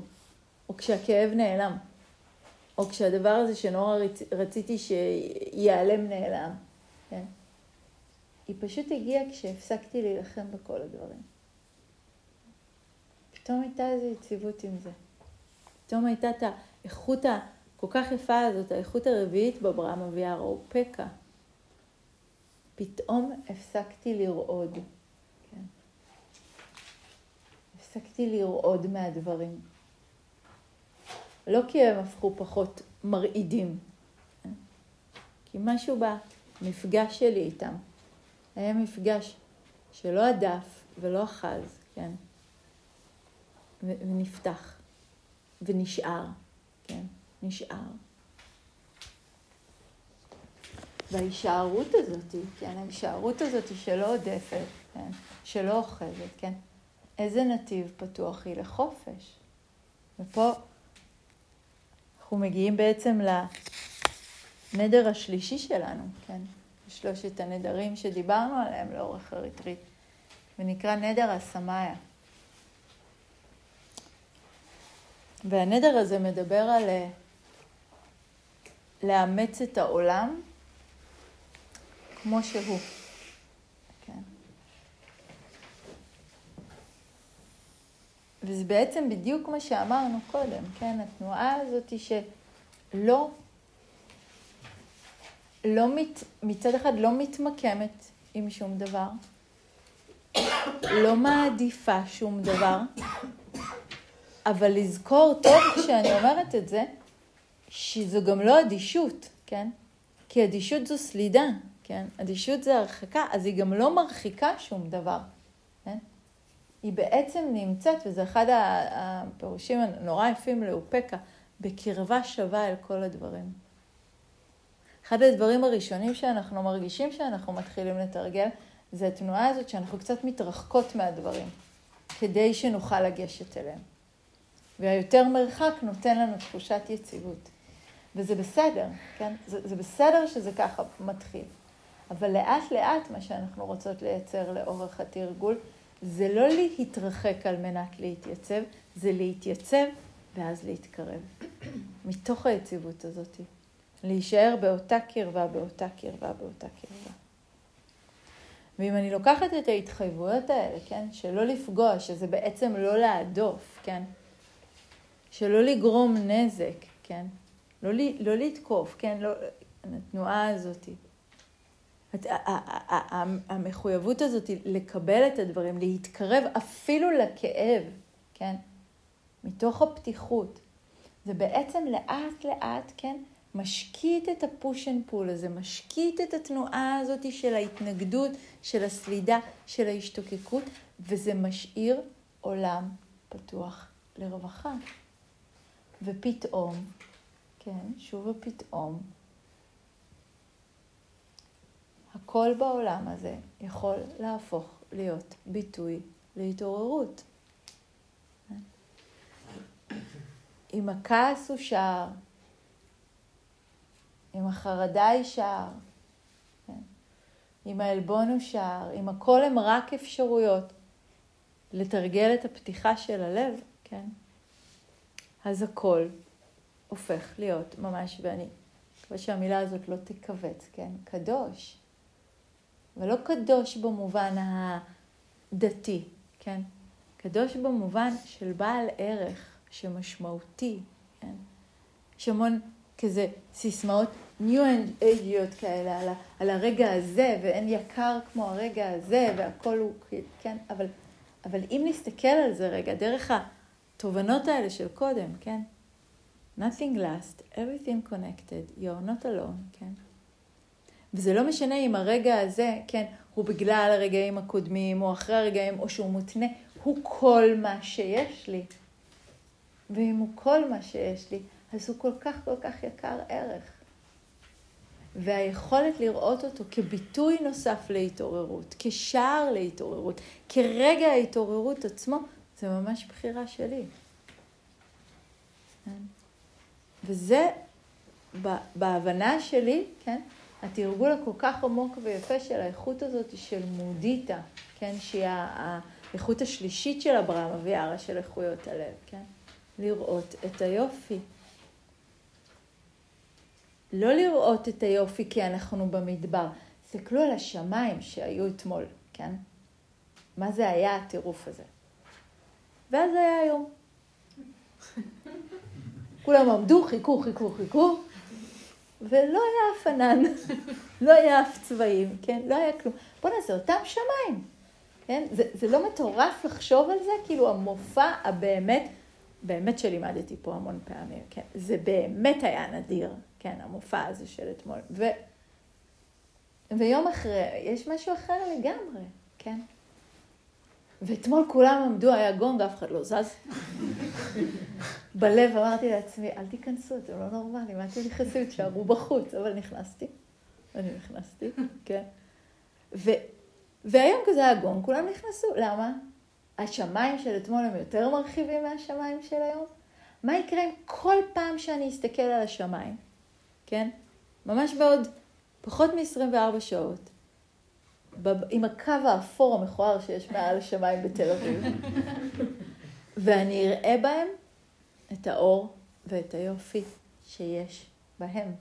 או כשהכאב נעלם, או כשהדבר הזה שנורא רצ... רציתי שייעלם נעלם, כן? היא פשוט הגיעה כשהפסקתי להילחם בכל הדברים. פתאום הייתה איזו יציבות עם זה. פתאום הייתה את האיכות הכל כך יפה הזאת, האיכות הרביעית בברמה אביער, או פקה. פתאום הפסקתי לרעוד. כן. הפסקתי לרעוד מהדברים. לא כי הם הפכו פחות מרעידים, כן. כי משהו במפגש שלי איתם היה מפגש שלא הדף ולא אחז, כן? ונפתח ונשאר, כן? נשאר. וההישארות הזאת, כן, ההישארות הזאת שלא עודפת, כן, שלא אוחזת, כן, איזה נתיב פתוח היא לחופש. ופה אנחנו מגיעים בעצם הנדר השלישי שלנו, כן? שלושת הנדרים שדיברנו עליהם לאורך הריטריט, ונקרא נדר הסמאיה. והנדר הזה מדבר על אה, לאמץ את העולם כמו שהוא. כן. וזה בעצם בדיוק מה שאמרנו קודם, כן? התנועה הזאת היא שלא, לא מת, מצד אחד לא מתמקמת עם שום דבר, לא מעדיפה שום דבר, אבל לזכור טוב כשאני אומרת את זה, שזו גם לא אדישות, כן? כי אדישות זו סלידה, כן? אדישות זה הרחקה, אז היא גם לא מרחיקה שום דבר, כן? היא בעצם נמצאת, וזה אחד הפירושים הנורא יפים לאופקה, בקרבה שווה אל כל הדברים. אחד הדברים הראשונים שאנחנו מרגישים שאנחנו מתחילים לתרגל, זה התנועה הזאת שאנחנו קצת מתרחקות מהדברים, כדי שנוכל לגשת אליהם. והיותר מרחק נותן לנו תחושת יציבות. וזה בסדר, כן? זה, זה בסדר שזה ככה מתחיל. אבל לאט לאט מה שאנחנו רוצות לייצר לאורך התרגול, זה לא להתרחק על מנת להתייצב, זה להתייצב ואז להתקרב. מתוך היציבות הזאת. להישאר באותה קרבה, באותה קרבה, באותה קרבה. ואם אני לוקחת את ההתחייבויות האלה, כן, שלא לפגוע, שזה בעצם לא להדוף, כן, שלא לגרום נזק, כן, לא, לא לתקוף, כן, לא, התנועה הזאת. המחויבות הזאת לקבל את הדברים, להתקרב אפילו לכאב, כן, מתוך הפתיחות, זה בעצם לאט לאט, כן, משקיט את ה-push and pull הזה, משקיט את התנועה הזאת של ההתנגדות, של הסלידה, של ההשתוקקות, וזה משאיר עולם פתוח לרווחה. ופתאום, כן, שוב ופתאום, הכל בעולם הזה יכול להפוך להיות ביטוי להתעוררות. אם הכעס הוא שער, אם החרדה היא שער, כן? אם העלבון הוא שער, אם הכל הם רק אפשרויות לתרגל את הפתיחה של הלב, כן? אז הכל הופך להיות ממש, ואני מקווה שהמילה הזאת לא תכווץ, כן? קדוש. ולא קדוש במובן הדתי, כן? קדוש במובן של בעל ערך, שמשמעותי, כן? יש המון כזה סיסמאות ניו אג'יות כאלה על, ה, על הרגע הזה, ואין יקר כמו הרגע הזה, והכל הוא, כן? אבל, אבל אם נסתכל על זה רגע, דרך התובנות האלה של קודם, כן? Nothing last, everything connected, you're not alone, כן? וזה לא משנה אם הרגע הזה, כן, הוא בגלל הרגעים הקודמים, או אחרי הרגעים, או שהוא מותנה, הוא כל מה שיש לי. ואם הוא כל מה שיש לי, אז הוא כל כך כל כך יקר ערך. והיכולת לראות אותו כביטוי נוסף להתעוררות, כשער להתעוררות, כרגע ההתעוררות עצמו, זה ממש בחירה שלי. כן? וזה, בהבנה שלי, כן, התרגול הכל כך עמוק ויפה של האיכות הזאת של מודיטה, כן, שהיא האיכות השלישית של אברהם אביערה של איכויות הלב, כן, לראות את היופי. לא לראות את היופי כי אנחנו במדבר. תסתכלו על השמיים שהיו אתמול, כן? מה זה היה הטירוף הזה? ואז היה היום. כולם עמדו, חיכו, חיכו, חיכו, ולא היה אף ענן, לא היה אף צבעים, כן? לא היה כלום. בוא'נה, זה אותם שמיים, כן? זה, זה לא מטורף לחשוב על זה? כאילו המופע הבאמת, באמת שלימדתי פה המון פעמים, כן? זה באמת היה נדיר, כן? המופע הזה של אתמול. ו, ויום אחרי, יש משהו אחר לגמרי, כן? ואתמול כולם עמדו, היה גונג, אף אחד לא זז. בלב אמרתי לעצמי, אל תיכנסו, אתם לא נורמלים, אל תנכנסו, תשארו בחוץ. אבל נכנסתי, אני נכנסתי, כן. ו, והיום כזה היה גונג, כולם נכנסו. למה? השמיים של אתמול הם יותר מרחיבים מהשמיים של היום? מה יקרה אם כל פעם שאני אסתכל על השמיים, כן? ממש בעוד פחות מ-24 שעות, עם הקו האפור המכוער שיש מעל השמיים בתל אביב, ואני אראה בהם את האור ואת היופי שיש בהם.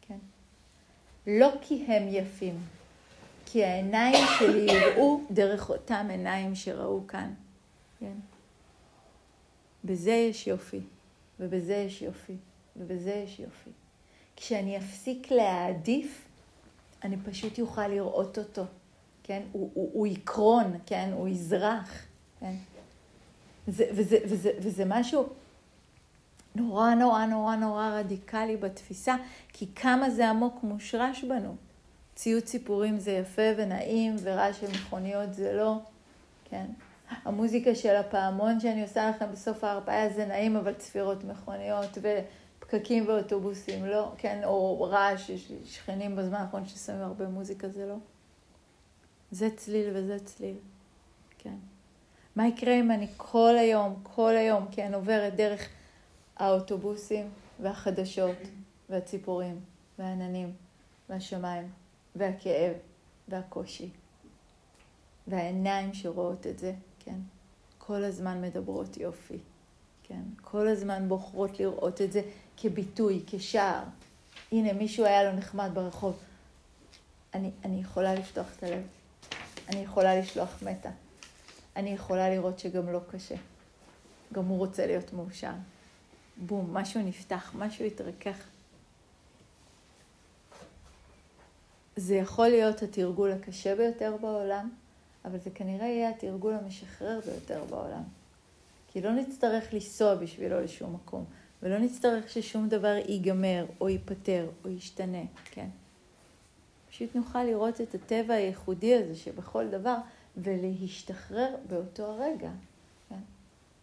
כן? לא כי הם יפים, כי העיניים שלי יראו דרך אותם עיניים שראו כאן. כן? בזה יש יופי, ובזה יש יופי, ובזה יש יופי. כשאני אפסיק להעדיף, אני פשוט יוכל לראות אותו, כן? הוא, הוא, הוא יקרון, כן? הוא יזרח, כן? וזה, וזה, וזה, וזה משהו נורא נורא נורא נורא רדיקלי בתפיסה, כי כמה זה עמוק מושרש בנו. ציוץ סיפורים זה יפה ונעים, ורעש של מכוניות זה לא, כן? המוזיקה של הפעמון שאני עושה לכם בסוף ההרפאיה זה נעים, אבל צפירות מכוניות ופקקים באוטובוסים, לא, כן, או רעש, יש לי שכנים בזמן האחרון ששמים הרבה מוזיקה, זה לא. זה צליל וזה צליל, כן. מה יקרה אם אני כל היום, כל היום, כן, עוברת דרך האוטובוסים והחדשות והציפורים והעננים והשמיים והכאב והקושי והעיניים שרואות את זה, כן? כל הזמן מדברות יופי, כן? כל הזמן בוחרות לראות את זה כביטוי, כשער. הנה, מישהו היה לו נחמד ברחוב. אני, אני יכולה לפתוח את הלב. אני יכולה לשלוח מתה. אני יכולה לראות שגם לא קשה. גם הוא רוצה להיות מאושר. בום, משהו נפתח, משהו התרכך. זה יכול להיות התרגול הקשה ביותר בעולם, אבל זה כנראה יהיה התרגול המשחרר ביותר בעולם. כי לא נצטרך לנסוע בשבילו לשום מקום, ולא נצטרך ששום דבר ייגמר, או ייפתר, או ישתנה, כן? פשוט נוכל לראות את הטבע הייחודי הזה שבכל דבר, ולהשתחרר באותו הרגע, כן?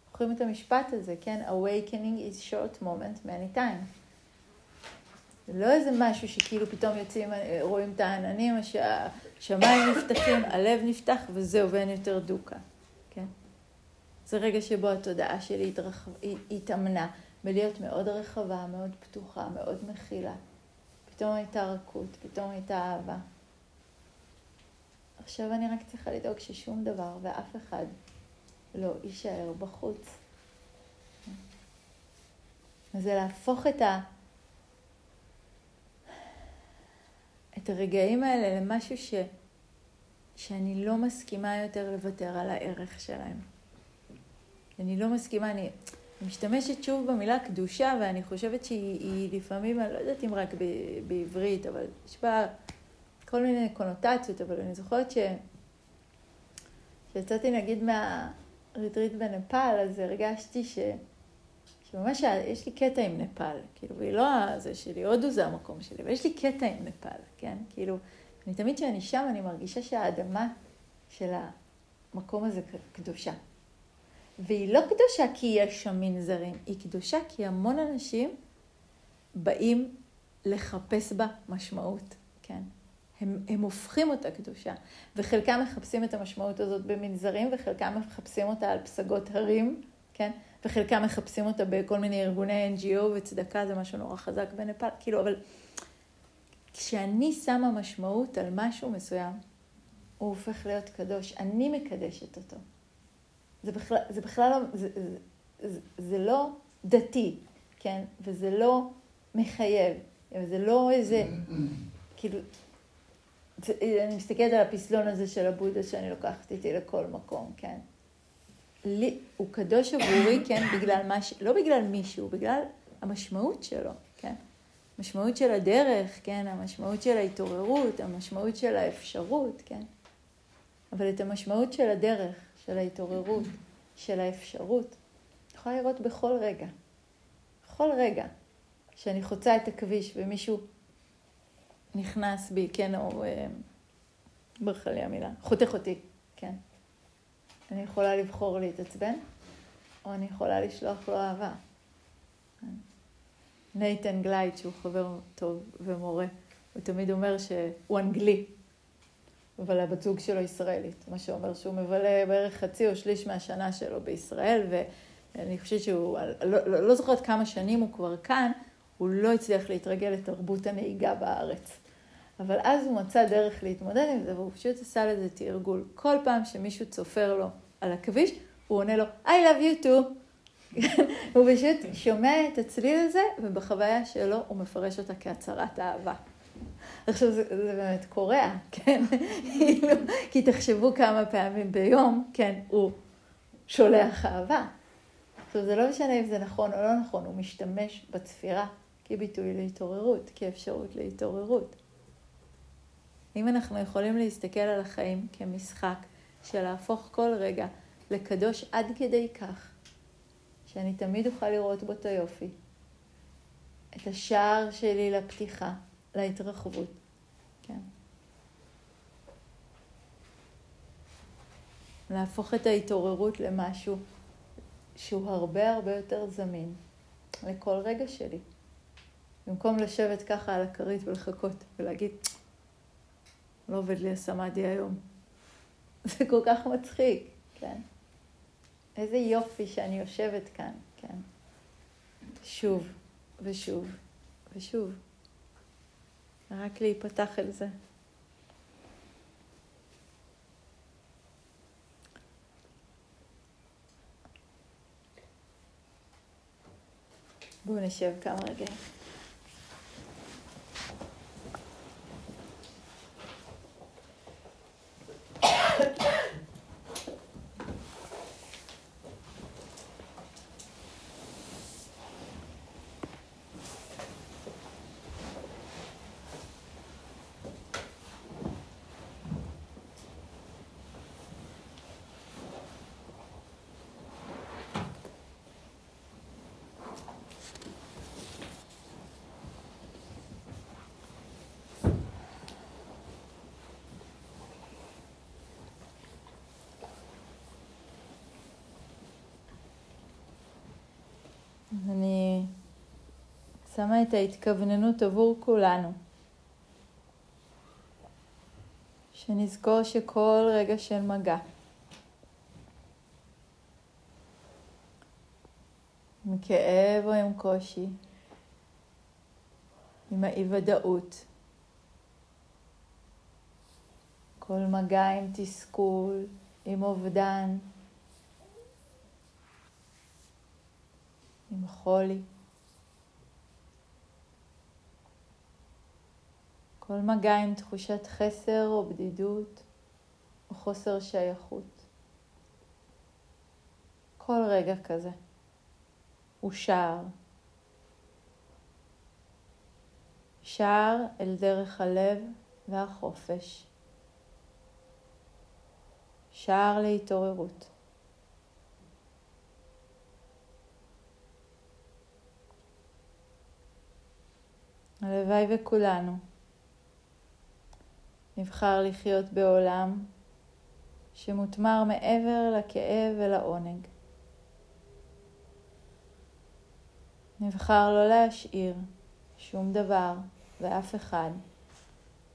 זוכרים את המשפט הזה, כן? Awakening is short moment many times. זה לא איזה משהו שכאילו פתאום יוצאים, רואים את העננים, השמיים נפתחים, הלב נפתח וזהו, ואין יותר דוקה, כן? זה רגע שבו התודעה שלי התרחב, התאמנה בלהיות מאוד רחבה, מאוד פתוחה, מאוד מכילה. פתאום הייתה רכות, פתאום הייתה אהבה. עכשיו אני רק צריכה לדאוג ששום דבר ואף אחד לא יישאר בחוץ. זה להפוך את ה... את הרגעים האלה למשהו ש... שאני לא מסכימה יותר לוותר על הערך שלהם. אני לא מסכימה, אני משתמשת שוב במילה קדושה, ואני חושבת שהיא לפעמים, אני לא יודעת אם רק ב... בעברית, אבל יש בה כל מיני קונוטציות, אבל אני זוכרת ש... כשיצאתי נגיד מהריטריט בנפאל, אז הרגשתי ש... שממש יש לי קטע עם נפאל, כאילו, והיא לא זה שלי, הודו זה המקום שלי, אבל יש לי קטע עם נפאל, כן? כאילו, אני תמיד כשאני שם, אני מרגישה שהאדמה של המקום הזה קדושה. והיא לא קדושה כי יש שם מנזרים, היא קדושה כי המון אנשים באים לחפש בה משמעות, כן? הם, הם הופכים אותה קדושה, וחלקם מחפשים את המשמעות הזאת במנזרים, וחלקם מחפשים אותה על פסגות הרים, כן? וחלקם מחפשים אותה בכל מיני ארגוני NGO וצדקה זה משהו נורא חזק בנפאל, כאילו, אבל כשאני שמה משמעות על משהו מסוים, הוא הופך להיות קדוש, אני מקדשת אותו. זה בכלל, זה בכלל לא, זה, זה, זה, זה לא דתי, כן? וזה לא מחייב, זה לא איזה, כאילו, זה, אני מסתכלת על הפסלון הזה של הבודה שאני לוקחת איתי לכל מקום, כן? לי, הוא קדוש עבורי, כן, בגלל מה ש... לא בגלל מישהו, בגלל המשמעות שלו, כן? המשמעות של הדרך, כן? המשמעות של ההתעוררות, המשמעות של האפשרות, כן? אבל את המשמעות של הדרך, של ההתעוררות, של האפשרות, אני יכולה לראות בכל רגע. בכל רגע שאני חוצה את הכביש ומישהו נכנס בי, כן, או... אה, ברכה לי המילה, חותך אותי, כן. אני יכולה לבחור להתעצבן, או אני יכולה לשלוח לו אהבה. נייתן גלייד, שהוא חבר טוב ומורה, הוא תמיד אומר שהוא אנגלי, אבל הבת זוג שלו ישראלית, מה שאומר שהוא מבלה בערך חצי או שליש מהשנה שלו בישראל, ואני חושבת שהוא, לא, לא, לא זוכרת כמה שנים הוא כבר כאן, הוא לא הצליח להתרגל לתרבות הנהיגה בארץ. אבל אז הוא מצא דרך להתמודד עם זה, והוא פשוט עשה לזה תרגול. כל פעם שמישהו צופר לו על הכביש, הוא עונה לו, I love you too. הוא פשוט שומע את הצליל הזה, ובחוויה שלו הוא מפרש אותה כהצהרת אהבה. עכשיו, זה, זה באמת קורע, כן? כאילו, כי תחשבו כמה פעמים ביום, כן, הוא שולח אהבה. עכשיו, זה לא משנה אם זה נכון או לא נכון, הוא משתמש בצפירה כביטוי להתעוררות, כאפשרות להתעוררות. אם אנחנו יכולים להסתכל על החיים כמשחק של להפוך כל רגע לקדוש עד כדי כך, שאני תמיד אוכל לראות בו את היופי, את השער שלי לפתיחה, להתרחבות, כן. להפוך את ההתעוררות למשהו שהוא הרבה הרבה יותר זמין לכל רגע שלי. במקום לשבת ככה על הכרית ולחכות ולהגיד, לא עובד לי הסמאדי היום. זה כל כך מצחיק, כן? איזה יופי שאני יושבת כאן, כן? שוב ושוב ושוב. רק להיפתח אל זה. בואו נשב כמה רגעים. אני שמה את ההתכווננות עבור כולנו. שנזכור שכל רגע של מגע, עם כאב או עם קושי, עם האי-ודאות, כל מגע עם תסכול, עם אובדן, עם חולי. כל מגע עם תחושת חסר או בדידות או חוסר שייכות. כל רגע כזה הוא שער. שער אל דרך הלב והחופש. שער להתעוררות. הלוואי וכולנו נבחר לחיות בעולם שמותמר מעבר לכאב ולעונג. נבחר לא להשאיר שום דבר ואף אחד,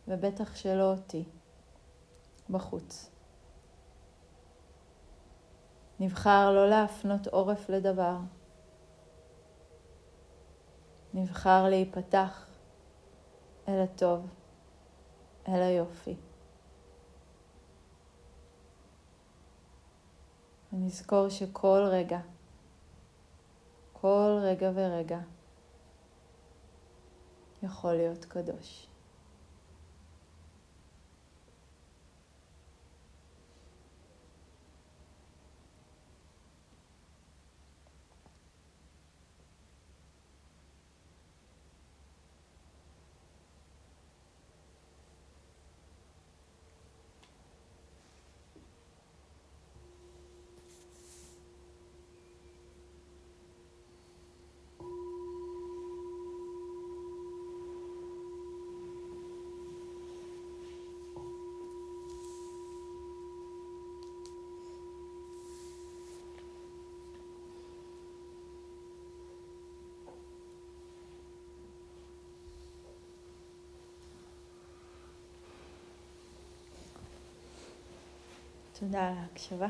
ובטח שלא אותי, בחוץ. נבחר לא להפנות עורף לדבר. נבחר להיפתח אל הטוב, אל היופי. ונזכור שכל רגע, כל רגע ורגע, יכול להיות קדוש. תודה על ההקשבה.